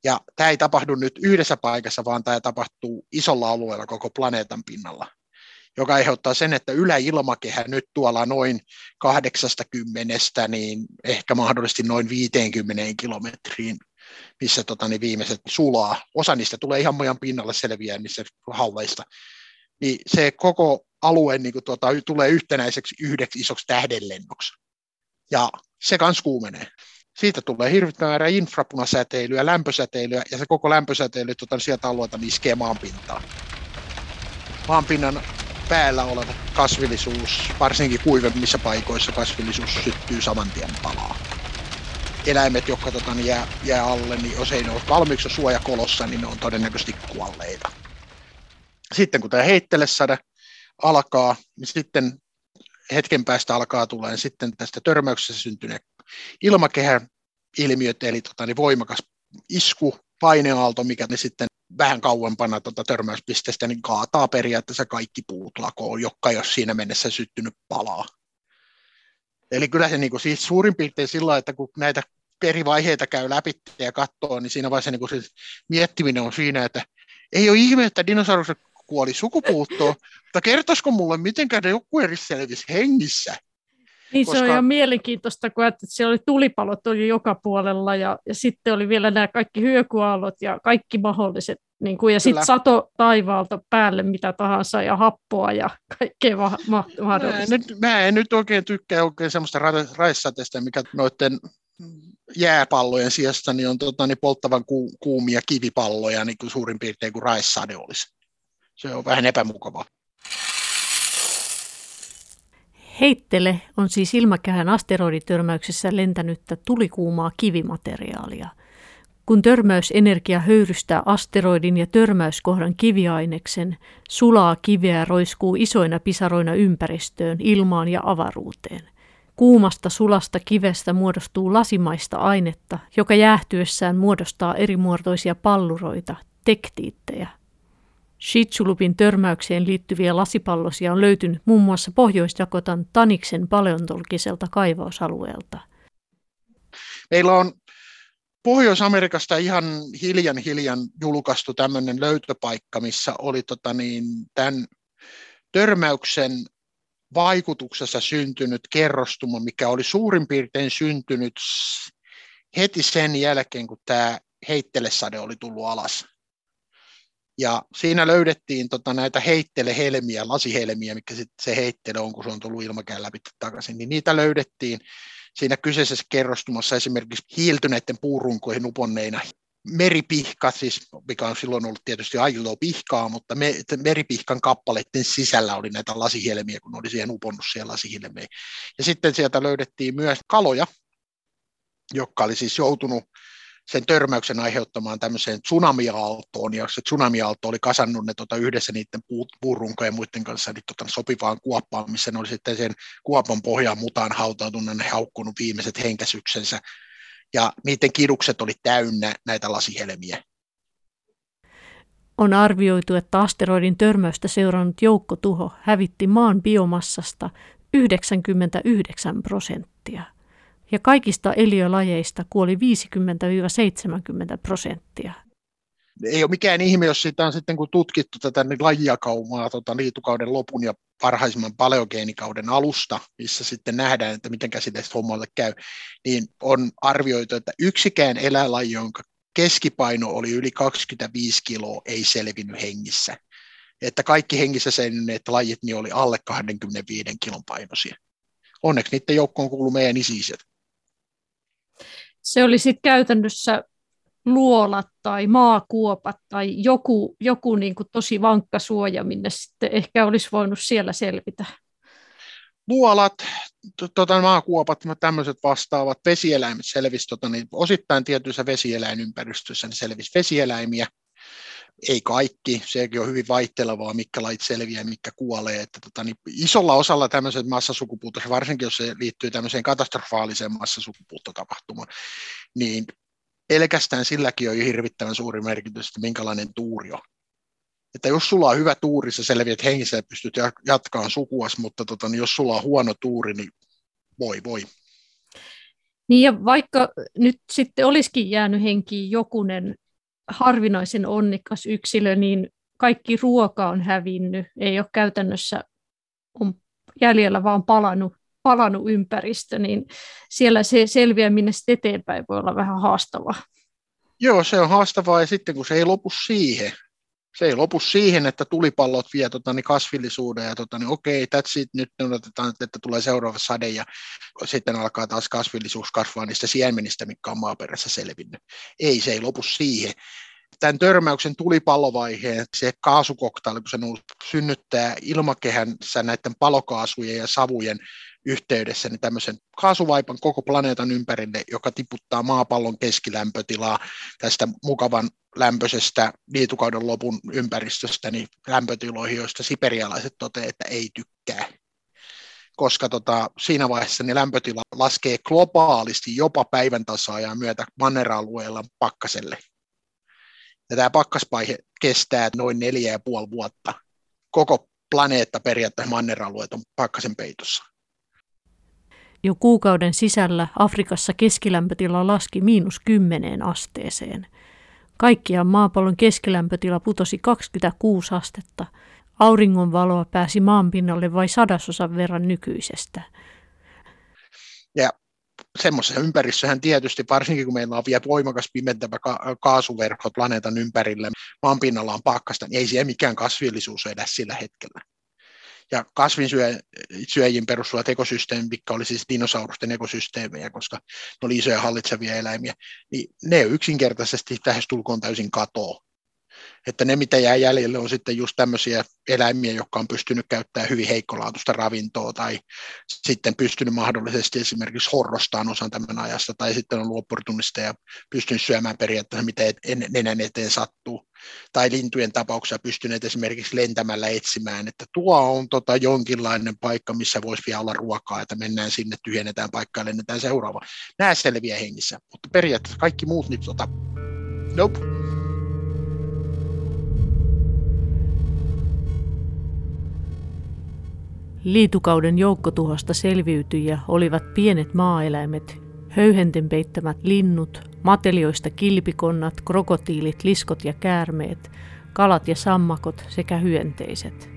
Ja tämä ei tapahdu nyt yhdessä paikassa, vaan tämä tapahtuu isolla alueella koko planeetan pinnalla joka aiheuttaa sen, että yläilmakehä nyt tuolla noin 80, niin ehkä mahdollisesti noin 50 kilometriin, missä tota, niin viimeiset sulaa. Osa niistä tulee ihan mojan pinnalle selviää niissä hauleista. Niin se koko alue niin kuin, tuota, tulee yhtenäiseksi yhdeksi isoksi tähdenlennoksi. Ja se kans kuumenee. Siitä tulee hirvittävä määrä infrapunasäteilyä, lämpösäteilyä, ja se koko lämpösäteily tuota, sieltä alueelta iskee maanpintaan. Maanpinnan päällä oleva kasvillisuus, varsinkin kuivemmissa paikoissa kasvillisuus syttyy saman tien palaa. Eläimet, jotka tota, niin jää, jää alle, niin jos ei ne ole valmiiksi suojakolossa, niin ne on todennäköisesti kuolleita. Sitten kun tämä heittelesade alkaa, niin sitten hetken päästä alkaa tulee sitten tästä törmäyksessä syntyneet ilmakehän ilmiöt, eli tota, niin voimakas isku, paineaalto, mikä ne sitten vähän kauempana tuota törmäyspisteestä, niin kaataa periaatteessa kaikki puut lakoon, jotka jos siinä mennessä syttynyt palaa. Eli kyllä se niin kuin, siis suurin piirtein sillä että kun näitä eri vaiheita käy läpi ja katsoo, niin siinä vaiheessa niin kuin, siis miettiminen on siinä, että ei ole ihme, että dinosaurukset kuoli sukupuuttoon, mutta kertoisiko mulle, miten joku eri selvisi hengissä? Niin koska... se on ihan mielenkiintoista, kun että siellä oli tulipalot oli joka puolella ja, ja sitten oli vielä nämä kaikki hyökyaallot ja kaikki mahdolliset, niin kuin, ja sitten sato taivaalta päälle mitä tahansa ja happoa ja kaikkea ma- ma- mahdollista. Mä, nyt, mä en nyt oikein tykkää oikein semmoista ra- raissateista, mikä noiden jääpallojen sijasta niin on tota, niin polttavan ku, kuumia kivipalloja niin kuin suurin piirtein kuin raissade olisi. Se on vähän epämukavaa. Heittele on siis ilmakehän asteroiditörmäyksessä lentänyttä tulikuumaa kivimateriaalia. Kun törmäysenergia höyrystää asteroidin ja törmäyskohdan kiviaineksen, sulaa kiveä roiskuu isoina pisaroina ympäristöön, ilmaan ja avaruuteen. Kuumasta sulasta kivestä muodostuu lasimaista ainetta, joka jäähtyessään muodostaa erimuotoisia palluroita, tektiittejä. Shitsulupin törmäykseen liittyviä lasipallosia on löytynyt muun muassa Pohjois-Dakotan Taniksen paleontologiselta kaivausalueelta. Meillä on Pohjois-Amerikasta ihan hiljan hiljan julkaistu tämmöinen löytöpaikka, missä oli tota niin, tämän törmäyksen vaikutuksessa syntynyt kerrostuma, mikä oli suurin piirtein syntynyt heti sen jälkeen, kun tämä heittelesade oli tullut alas. Ja siinä löydettiin tota näitä heittelehelmiä, lasihelmiä, mikä sit se heittele on, kun se on tullut ilmakään läpi takaisin, niin niitä löydettiin siinä kyseisessä kerrostumassa esimerkiksi hiiltyneiden puurunkoihin uponneina meripihka, siis, mikä on silloin ollut tietysti ajuto pihkaa, mutta me, meripihkan kappaleiden sisällä oli näitä lasihelmiä, kun oli siihen uponnut siellä lasihelmiä. Ja sitten sieltä löydettiin myös kaloja, jotka oli siis joutunut sen törmäyksen aiheuttamaan tämmöiseen tsunamiaaltoon, ja se tsunamiaalto oli kasannut ne tota, yhdessä niiden puurunkojen ja muiden kanssa niin, tota, sopivaan kuoppaan, missä ne oli sitten sen kuopan pohjaan mutaan hautautunut, ne haukkunut viimeiset henkäsyksensä, ja niiden kidukset oli täynnä näitä lasihelmiä. On arvioitu, että asteroidin törmäystä seurannut joukkotuho hävitti maan biomassasta 99 prosenttia ja kaikista eliölajeista kuoli 50-70 prosenttia. Ei ole mikään ihme, jos sitä on sitten kun tutkittu tätä niin lajiakaumaa tota, liitukauden lopun ja parhaisimman paleogeenikauden alusta, missä sitten nähdään, että miten käsitteistä hommalle käy, niin on arvioitu, että yksikään eläinlaji, jonka keskipaino oli yli 25 kiloa, ei selvinnyt hengissä. Että kaikki hengissä selvinneet lajit niin oli alle 25 kilon painoisia. Onneksi niiden joukkoon kuuluu meidän isiset se oli sitten käytännössä luolat tai maakuopat tai joku, joku niin kuin tosi vankka suoja, minne sitten ehkä olisi voinut siellä selvitä. Luolat, tota, maakuopat, tämmöiset vastaavat, vesieläimet selvisi, tota, niin osittain tietyissä vesieläinympäristöissä niin selvisi vesieläimiä, ei kaikki, sekin on hyvin vaihtelevaa, mitkä lait selviää ja mitkä kuolee. Että tota, niin isolla osalla tämmöiset massasukupuuttoja, varsinkin jos se liittyy tämmöiseen katastrofaaliseen massasukupuuttotapahtumaan, niin pelkästään silläkin on jo hirvittävän suuri merkitys, että minkälainen tuuri on. Että jos sulla on hyvä tuuri, sä selviät hengissä ja pystyt jatkamaan sukuas, mutta tota, niin jos sulla on huono tuuri, niin voi voi. Niin ja vaikka nyt sitten olisikin jäänyt henkiin jokunen harvinaisen onnikas yksilö, niin kaikki ruoka on hävinnyt, ei ole käytännössä on jäljellä vaan palannut, palannut ympäristö, niin siellä se selviäminen eteenpäin voi olla vähän haastavaa. Joo, se on haastavaa ja sitten kun se ei lopu siihen, se ei lopu siihen, että tulipallot vie tota, niin kasvillisuuden ja tota, niin okei, that's it, nyt odotetaan, että tulee seuraava sade ja sitten alkaa taas kasvillisuus kasvaa niistä siemenistä, mikä on maaperässä selvinnyt. Ei, se ei lopu siihen. Tämän törmäyksen tulipallovaiheen, se kaasukoktaili, kun se synnyttää ilmakehässä näiden palokaasujen ja savujen yhteydessä niin tämmöisen kaasuvaipan koko planeetan ympärille, joka tiputtaa maapallon keskilämpötilaa tästä mukavan lämpöisestä liitukauden lopun ympäristöstä niin lämpötiloihin, joista siperialaiset toteavat, että ei tykkää. Koska tota, siinä vaiheessa niin lämpötila laskee globaalisti jopa päivän tasaajan myötä manneralueella pakkaselle. Ja tämä pakkaspaihe kestää noin neljä ja puoli vuotta. Koko planeetta periaatteessa manneralueet on pakkasen peitossa. Jo kuukauden sisällä Afrikassa keskilämpötila laski miinus kymmeneen asteeseen. Kaikkiaan maapallon keskilämpötila putosi 26 astetta. Auringonvaloa pääsi maanpinnalle vain sadasosan verran nykyisestä. Ja semmoisessa ympäristöhän tietysti, varsinkin kun meillä on vielä voimakas pimentävä ka- kaasuverkko planeetan ympärillä, maanpinnalla on pakkasta, niin ei siellä mikään kasvillisuus edes sillä hetkellä ja kasvinsyöjien perustuvat ekosysteemit, mikä oli siis dinosaurusten ekosysteemejä, koska ne oli isoja hallitsevia eläimiä, niin ne yksinkertaisesti tulkoon täysin katoa. Että ne, mitä jää jäljelle, on sitten just tämmöisiä eläimiä, jotka on pystynyt käyttämään hyvin heikkolaatuista ravintoa tai sitten pystynyt mahdollisesti esimerkiksi horrostaan osan tämän ajasta tai sitten on ollut ja pystynyt syömään periaatteessa mitä nenän eteen sattuu tai lintujen tapauksessa pystyneet esimerkiksi lentämällä etsimään, että tuo on tota jonkinlainen paikka, missä voisi vielä olla ruokaa, että mennään sinne, tyhjennetään paikkaa ja lennetään seuraava. Nämä selviää hengissä, mutta periaatteessa kaikki muut nyt tota, nope. Liitukauden joukkotuhosta selviytyjiä olivat pienet maaeläimet, höyhenten peittämät linnut, matelioista kilpikonnat, krokotiilit, liskot ja käärmeet, kalat ja sammakot sekä hyönteiset.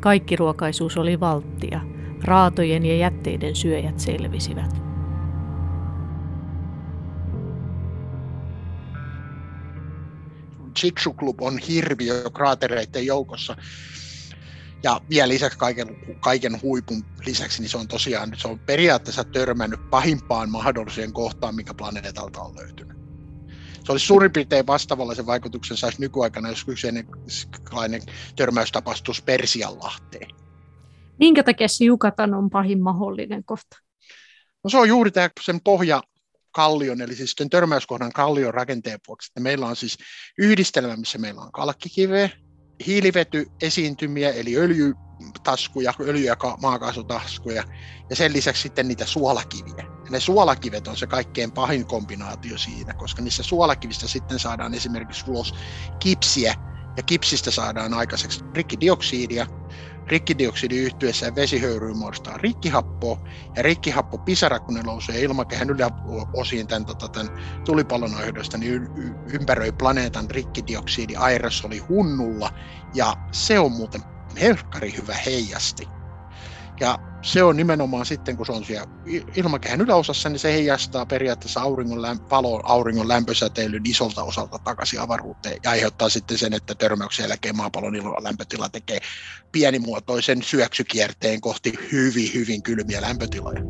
Kaikki ruokaisuus oli valttia, raatojen ja jätteiden syöjät selvisivät. Chicxu Club on hirviö kraatereiden joukossa ja vielä lisäksi kaiken, kaiken huipun lisäksi, niin se on tosiaan se on periaatteessa törmännyt pahimpaan mahdolliseen kohtaan, mikä planeetalta on löytynyt. Se olisi suurin piirtein vastaavallaisen vaikutuksen saisi nykyaikana, jos kyseinen törmäys tapahtuisi Persianlahteen. Minkä takia se Jukatan on pahin mahdollinen kohta? No se on juuri tämä sen pohja, kallion, eli siis sen törmäyskohdan kallion rakenteen vuoksi. Että meillä on siis yhdistelmä, missä meillä on kalkkikiveä, hiilivetyesiintymiä, eli öljytaskuja, öljy- ja maakaasutaskuja, ja sen lisäksi sitten niitä suolakiviä. Ja ne suolakivet on se kaikkein pahin kombinaatio siinä, koska niissä suolakivistä sitten saadaan esimerkiksi ulos kipsiä, ja kipsistä saadaan aikaiseksi rikkidioksidia, Rikkidioksidi yhtyessä vesihöyryyn muodostaa rikkihappoa, ja rikkihappo pisara, kun ne nousee ilmakehän yläosiin tämän, tota, tämän tulipallon aiheudesta, niin y- ympäröi planeetan rikkidioksidi aerosoli hunnulla, ja se on muuten helkkari hyvä heijasti. Ja se on nimenomaan sitten, kun se on siellä ilmakehän yläosassa, niin se heijastaa periaatteessa auringon, lämp- palon, auringon lämpösäteilyn isolta osalta takaisin avaruuteen ja aiheuttaa sitten sen, että törmäyksen jälkeen maapallon lämpötila tekee pienimuotoisen syöksykierteen kohti hyvin, hyvin kylmiä lämpötiloja.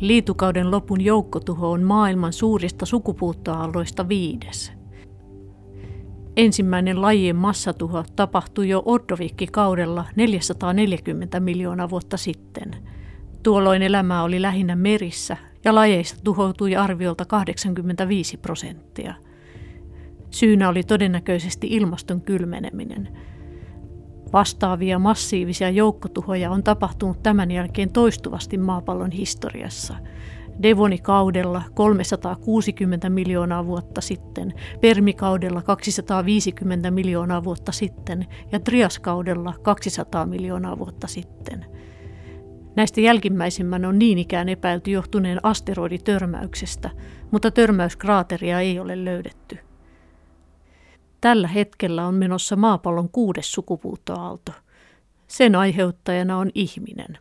Liitukauden lopun joukkotuho on maailman suurista sukupuuttoaalloista viides. Ensimmäinen lajien massatuho tapahtui jo Ordovikki-kaudella 440 miljoonaa vuotta sitten. Tuolloin elämää oli lähinnä merissä ja lajeista tuhoutui arviolta 85 prosenttia. Syynä oli todennäköisesti ilmaston kylmeneminen. Vastaavia massiivisia joukkotuhoja on tapahtunut tämän jälkeen toistuvasti maapallon historiassa – Devonikaudella 360 miljoonaa vuotta sitten, Permikaudella 250 miljoonaa vuotta sitten ja Triaskaudella 200 miljoonaa vuotta sitten. Näistä jälkimmäisimmän on niin ikään epäilty johtuneen asteroiditörmäyksestä, mutta törmäyskraateria ei ole löydetty. Tällä hetkellä on menossa maapallon kuudes sukupuuttoaalto. Sen aiheuttajana on ihminen.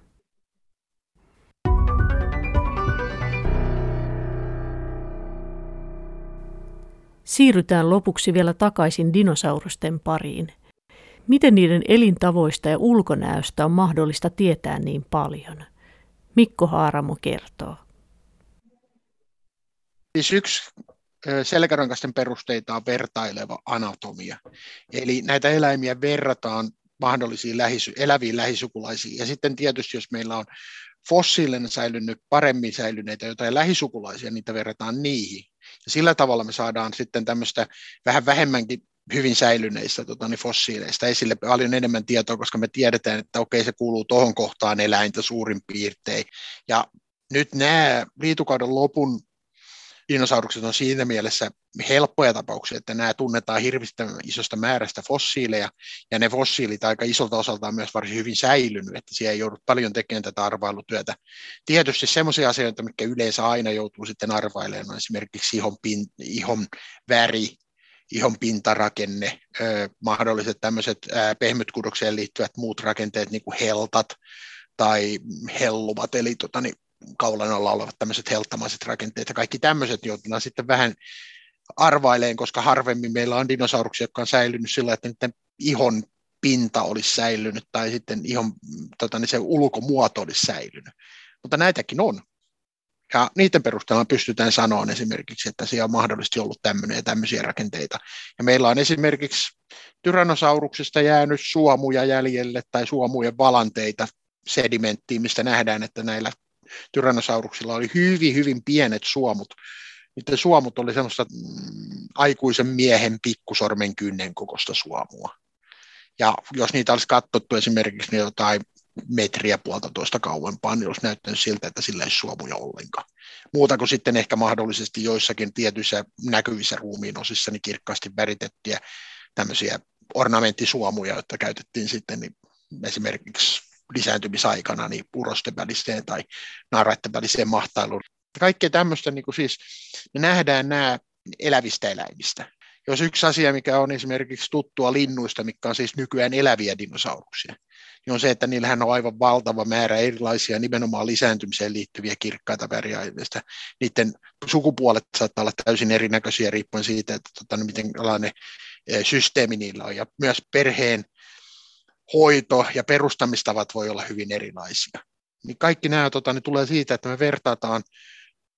Siirrytään lopuksi vielä takaisin dinosaurusten pariin. Miten niiden elintavoista ja ulkonäöstä on mahdollista tietää niin paljon? Mikko Haaramo kertoo. Siis yksi selkärankasten perusteita on vertaileva anatomia. Eli näitä eläimiä verrataan mahdollisiin lähisy- eläviin lähisukulaisiin. Ja sitten tietysti, jos meillä on fossiilinen säilynyt, paremmin säilyneitä jotain lähisukulaisia, niitä verrataan niihin. Ja sillä tavalla me saadaan sitten tämmöistä vähän vähemmänkin hyvin säilyneistä tota, niin fossiileista esille paljon enemmän tietoa, koska me tiedetään, että okei, se kuuluu tuohon kohtaan eläintä suurin piirtein. Ja nyt nämä liitukauden lopun dinosaurukset on siinä mielessä helppoja tapauksia, että nämä tunnetaan hirvittävän isosta määrästä fossiileja, ja ne fossiilit aika isolta osalta on myös varsin hyvin säilynyt, että siellä ei joudut paljon tekemään tätä arvailutyötä. Tietysti sellaisia asioita, mitkä yleensä aina joutuu sitten arvailemaan, esimerkiksi ihon, pin, ihon väri, ihon pintarakenne, mahdolliset tämmöiset pehmytkudokseen liittyvät muut rakenteet, niin kuin heltat tai helluvat, eli tota, niin, kaulan alla olevat tämmöiset helttamaiset rakenteet ja kaikki tämmöiset joudutaan sitten vähän arvaileen, koska harvemmin meillä on dinosauruksia, jotka on säilynyt sillä, että niiden ihon pinta olisi säilynyt tai sitten ihon, tota, niin se ulkomuoto olisi säilynyt. Mutta näitäkin on. Ja niiden perusteella pystytään sanoa esimerkiksi, että siellä on mahdollisesti ollut tämmöinen ja tämmöisiä rakenteita. Ja meillä on esimerkiksi tyrannosauruksista jäänyt suomuja jäljelle tai suomujen valanteita sedimenttiin, mistä nähdään, että näillä tyrannosauruksilla oli hyvin, hyvin pienet suomut. Niiden suomut oli semmoista mm, aikuisen miehen pikkusormen kynnen kokosta suomua. Ja jos niitä olisi katsottu esimerkiksi niin jotain metriä puolta tuosta kauempaa, niin olisi näyttänyt siltä, että sillä ei suomuja ollenkaan. Muuta kuin sitten ehkä mahdollisesti joissakin tietyissä näkyvissä ruumiin osissa niin kirkkaasti väritettyjä tämmöisiä ornamenttisuomuja, joita käytettiin sitten niin esimerkiksi lisääntymisaikana niin purosten väliseen tai naaraiden väliseen mahtailuun. Kaikkea tämmöistä, niin kuin siis me nähdään nämä elävistä eläimistä. Jos yksi asia, mikä on esimerkiksi tuttua linnuista, mikä on siis nykyään eläviä dinosauruksia, niin on se, että niillähän on aivan valtava määrä erilaisia nimenomaan lisääntymiseen liittyviä kirkkaita väriaineista. Niiden sukupuolet saattaa olla täysin erinäköisiä riippuen siitä, että tota, miten eh, systeemi niillä on. Ja myös perheen hoito ja perustamistavat voi olla hyvin erilaisia. Niin kaikki nämä tota, niin tulee siitä, että me vertataan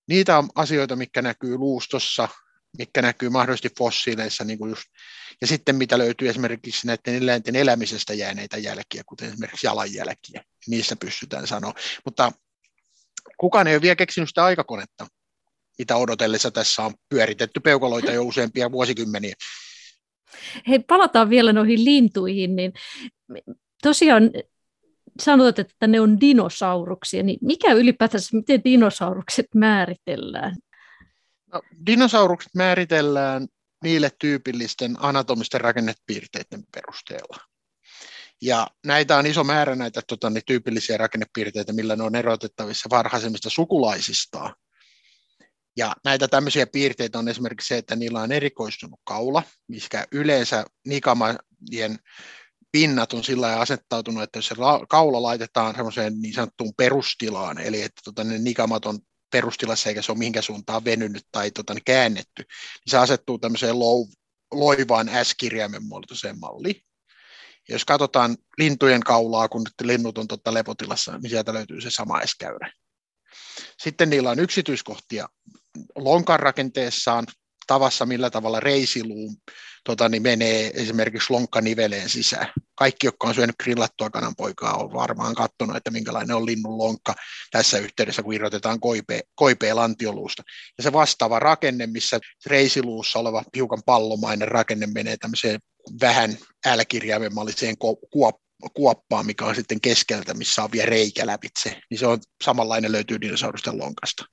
niitä asioita, mikä näkyy luustossa, mikä näkyy mahdollisesti fossiileissa, niin kuin just, ja sitten mitä löytyy esimerkiksi näiden eläinten elämisestä jääneitä jälkiä, kuten esimerkiksi jalanjälkiä, niistä pystytään sanoa. Mutta kukaan ei ole vielä keksinyt sitä aikakonetta, mitä odotellessa tässä on pyöritetty peukaloita jo useampia vuosikymmeniä. Hei, palataan vielä noihin lintuihin, niin tosiaan sanoit, että ne on dinosauruksia, niin mikä ylipäätänsä, miten dinosaurukset määritellään? No, dinosaurukset määritellään niille tyypillisten anatomisten rakennepiirteiden perusteella. Ja näitä on iso määrä näitä tota, niin tyypillisiä rakennepiirteitä, millä ne on erotettavissa varhaisemmista sukulaisistaan. Ja näitä tämmöisiä piirteitä on esimerkiksi se, että niillä on erikoistunut kaula, mikä yleensä nikamajien pinnat on sillä lailla asettautunut, että jos se kaula laitetaan semmoiseen niin sanottuun perustilaan, eli että tota, ne nikamat on perustilassa eikä se ole mihinkään suuntaan venynyt tai tota, käännetty, niin se asettuu tämmöiseen lou, loivaan S-kirjaimen muotoiseen malliin. Ja jos katsotaan lintujen kaulaa, kun nyt linnut on totta lepotilassa, niin sieltä löytyy se sama S-käyrä. Sitten niillä on yksityiskohtia lonkan rakenteessaan, tavassa, millä tavalla reisiluun tota, niin menee esimerkiksi lonkkaniveleen sisään. Kaikki, jotka on syönyt grillattua kananpoikaa, on varmaan katsonut, että minkälainen on linnun lonkka tässä yhteydessä, kun irrotetaan koipea, lantioluusta. Ja se vastaava rakenne, missä reisiluussa oleva hiukan pallomainen rakenne menee tämmöiseen vähän älkirjaimemalliseen kuoppaan, mikä on sitten keskeltä, missä on vielä reikä lävitse, niin se on samanlainen löytyy dinosaurusten lonkasta.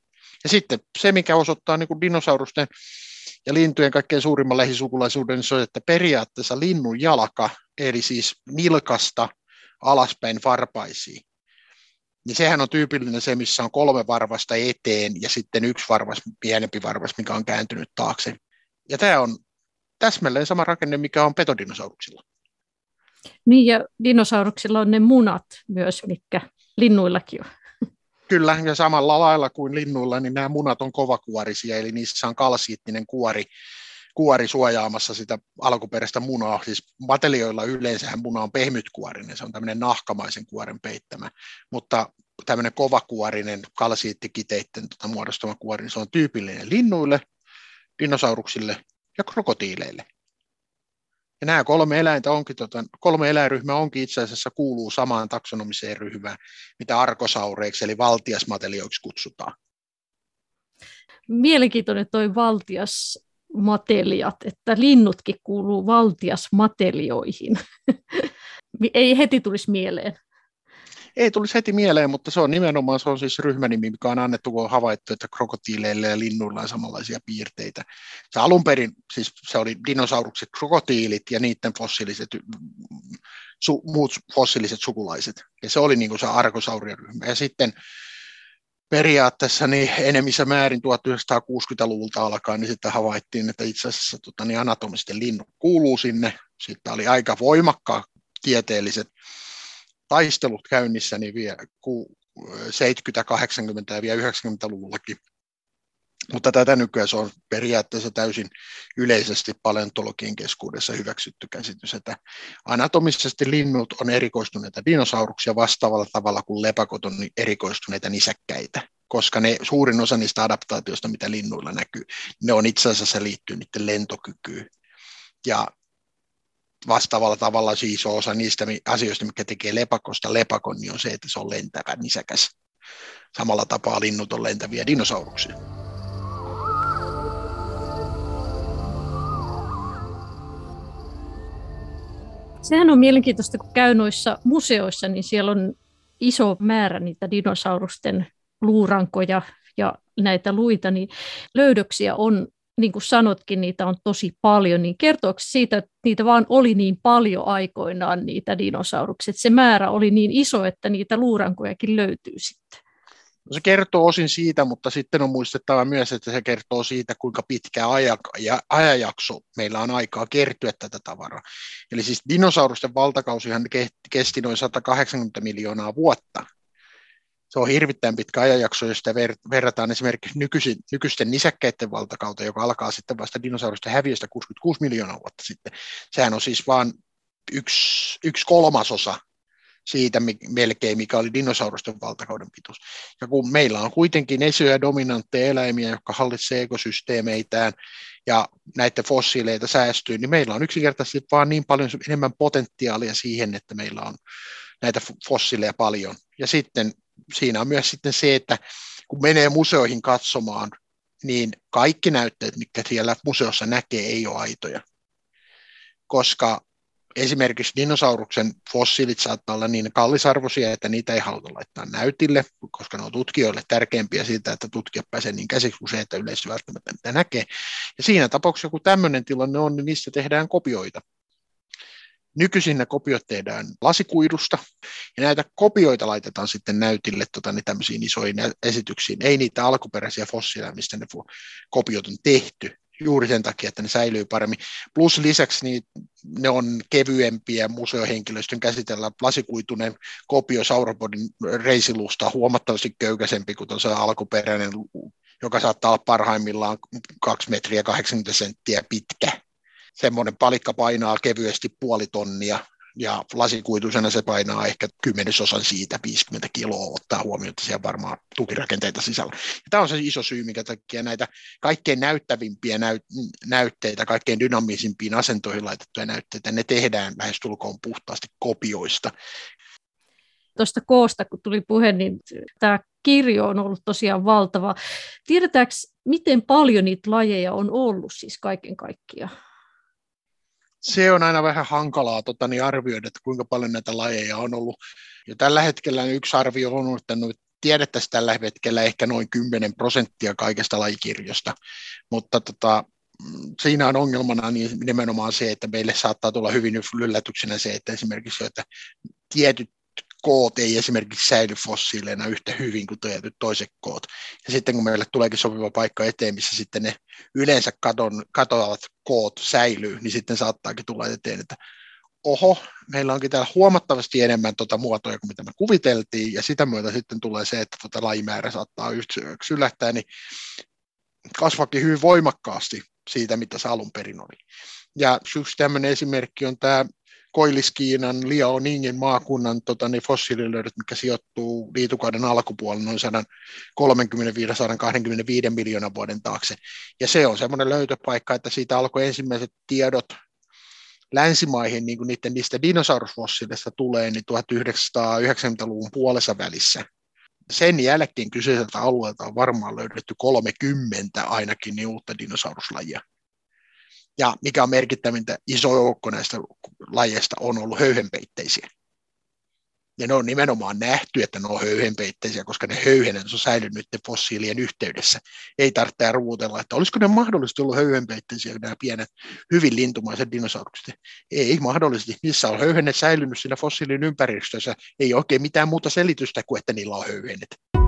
Ja sitten se, mikä osoittaa niin kuin dinosaurusten ja lintujen kaikkein suurimman lähisukulaisuuden, niin se on, että periaatteessa linnun jalka, eli siis nilkasta alaspäin varpaisiin, niin sehän on tyypillinen se, missä on kolme varvasta eteen ja sitten yksi varvas, pienempi varvas, mikä on kääntynyt taakse. Ja tämä on täsmälleen sama rakenne, mikä on petodinosauruksilla. Niin, ja dinosauruksilla on ne munat myös, mitkä linnuillakin on. Kyllä, ja samalla lailla kuin linnuilla, niin nämä munat on kovakuorisia, eli niissä on kalsiittinen kuori, kuori suojaamassa sitä alkuperäistä munaa. Siis matelioilla yleensähän muna on pehmytkuorinen, se on tämmöinen nahkamaisen kuoren peittämä, mutta tämmöinen kovakuorinen kalsiittikiteitten tota muodostama kuori, niin se on tyypillinen linnuille, dinosauruksille ja krokotiileille. Ja nämä kolme eläintä onkin, tota, kolme eläinryhmää onkin itse asiassa kuuluu samaan taksonomiseen ryhmään, mitä arkosaureiksi eli valtiasmatelioiksi kutsutaan. Mielenkiintoinen toi valtiasmateliat, että linnutkin kuuluu valtiasmatelioihin. Ei heti tulisi mieleen ei tulisi heti mieleen, mutta se on nimenomaan se on siis ryhmänimi, mikä on annettu, kun on havaittu, että krokotiileille ja linnuilla on samanlaisia piirteitä. Se alun perin, siis se oli dinosaurukset, krokotiilit ja niiden fossiiliset, su, muut fossiiliset sukulaiset. Ja se oli niin kuin se arkosauriaryhmä. Ja sitten periaatteessa niin enemmissä määrin 1960-luvulta alkaen, niin sitten havaittiin, että itse asiassa tota, niin anatomisesti linnut kuuluu sinne. Sitten oli aika voimakkaat tieteelliset taistelut käynnissä niin vielä 70, 80 ja vielä 90-luvullakin. Mutta tätä nykyään se on periaatteessa täysin yleisesti paleontologien keskuudessa hyväksytty käsitys, että anatomisesti linnut on erikoistuneita dinosauruksia vastaavalla tavalla kuin lepakot on erikoistuneita nisäkkäitä koska ne, suurin osa niistä adaptaatioista, mitä linnuilla näkyy, ne on itse asiassa liittyy niiden lentokykyyn. Ja vastaavalla tavalla siis iso osa niistä asioista, mikä tekee lepakosta lepakon, niin on se, että se on lentävä nisäkäs. Samalla tapaa linnut on lentäviä dinosauruksia. Sehän on mielenkiintoista, kun käy noissa museoissa, niin siellä on iso määrä niitä dinosaurusten luurankoja ja näitä luita, niin löydöksiä on, niin kuin sanotkin, niitä on tosi paljon, niin kertooko siitä, että niitä vaan oli niin paljon aikoinaan niitä dinosauruksia, että se määrä oli niin iso, että niitä luurankojakin löytyy sitten? No se kertoo osin siitä, mutta sitten on muistettava myös, että se kertoo siitä, kuinka pitkä ajanjakso meillä on aikaa kertyä tätä tavaraa. Eli siis dinosaurusten valtakausihan kesti noin 180 miljoonaa vuotta. Se on hirvittäin pitkä ajanjakso, jos sitä ver- verrataan esimerkiksi nykyisin, nykyisten nisäkkäiden valtakauteen, joka alkaa sitten vasta dinosaurusten häviöstä 66 miljoonaa vuotta sitten. Sehän on siis vain yksi, yksi kolmasosa siitä melkein, mikä oli dinosaurusten valtakauden pituus. Ja kun meillä on kuitenkin esyjä dominantteja eläimiä, jotka hallitsee ekosysteemeitään ja näitä fossiileita säästyy, niin meillä on yksinkertaisesti vaan niin paljon enemmän potentiaalia siihen, että meillä on näitä fossiileja paljon. Ja sitten siinä on myös sitten se, että kun menee museoihin katsomaan, niin kaikki näytteet, mitkä siellä museossa näkee, ei ole aitoja. Koska esimerkiksi dinosauruksen fossiilit saattaa olla niin kallisarvoisia, että niitä ei haluta laittaa näytille, koska ne on tutkijoille tärkeämpiä siitä, että tutkijat pääsee niin käsiksi se, että yleisö välttämättä näkee. Ja siinä tapauksessa, kun tämmöinen tilanne on, niin niistä tehdään kopioita. Nykyisin ne kopiot tehdään lasikuidusta, ja näitä kopioita laitetaan sitten näytille tota, niin tämmöisiin isoihin esityksiin. Ei niitä alkuperäisiä fossiileja, mistä ne kopiot on tehty, juuri sen takia, että ne säilyy paremmin. Plus lisäksi niin ne on kevyempiä museohenkilöstön käsitellä. Lasikuitunen kopio Sauropodin reisilusta huomattavasti köykäisempi kuin tuossa alkuperäinen, joka saattaa olla parhaimmillaan 2 metriä 80 senttiä pitkä. Semmoinen palikka painaa kevyesti puoli tonnia, ja lasikuituisena se painaa ehkä kymmenesosan siitä 50 kiloa, ottaa huomioon, että siellä varmaan tukirakenteita sisällä. Ja tämä on se iso syy, mikä takia näitä kaikkein näyttävimpiä näyt- näytteitä, kaikkein dynaamisimpiin asentoihin laitettuja näytteitä, ne tehdään lähestulkoon puhtaasti kopioista. Tuosta koosta, kun tuli puhe, niin tämä kirjo on ollut tosiaan valtava. Tiedetäänkö, miten paljon niitä lajeja on ollut siis kaiken kaikkiaan? Se on aina vähän hankalaa tota, niin arvioida, että kuinka paljon näitä lajeja on ollut. Ja tällä hetkellä yksi arvio on, että no, tiedettäisiin tällä hetkellä ehkä noin 10 prosenttia kaikesta lajikirjosta, mutta tota, siinä on ongelmana niin nimenomaan se, että meille saattaa tulla hyvin yllätyksenä se, että esimerkiksi että tietyt koot ei esimerkiksi säily fossiileina yhtä hyvin kuin tietyt toiset koot. Ja sitten kun meille tuleekin sopiva paikka eteen, missä sitten ne yleensä katon, katoavat koot säilyy, niin sitten saattaakin tulla eteen, että oho, meillä onkin täällä huomattavasti enemmän tuota muotoja kuin mitä me kuviteltiin, ja sitä myötä sitten tulee se, että tuota lajimäärä saattaa sylähtää, niin kasvakin hyvin voimakkaasti siitä, mitä se alun perin oli. Ja yksi tämmöinen esimerkki on tämä Koilliskiinan Liaoningin maakunnan tota, niin fossiililöydöt, mikä sijoittuu liitukauden alkupuolella noin 135-125 miljoonan vuoden taakse. Ja se on semmoinen löytöpaikka, että siitä alkoi ensimmäiset tiedot länsimaihin, niin kuin niiden, niistä dinosaurusfossiileista tulee, niin 1990-luvun puolessa välissä. Sen jälkeen kyseiseltä alueelta on varmaan löydetty 30 ainakin niin uutta dinosauruslajia. Ja mikä on merkittävintä, iso joukko näistä lajeista on ollut höyhenpeitteisiä. Ja ne on nimenomaan nähty, että ne on höyhenpeitteisiä, koska ne höyhenet on säilynyt fossiilien yhteydessä. Ei tarvitse ruutella, että olisiko ne mahdollisesti ollut höyhenpeitteisiä, nämä pienet, hyvin lintumaiset dinosaurukset. Ei mahdollisesti. Niissä on höyhenet säilynyt siinä fossiilin ympäristössä. Ei oikein mitään muuta selitystä kuin, että niillä on höyhenet.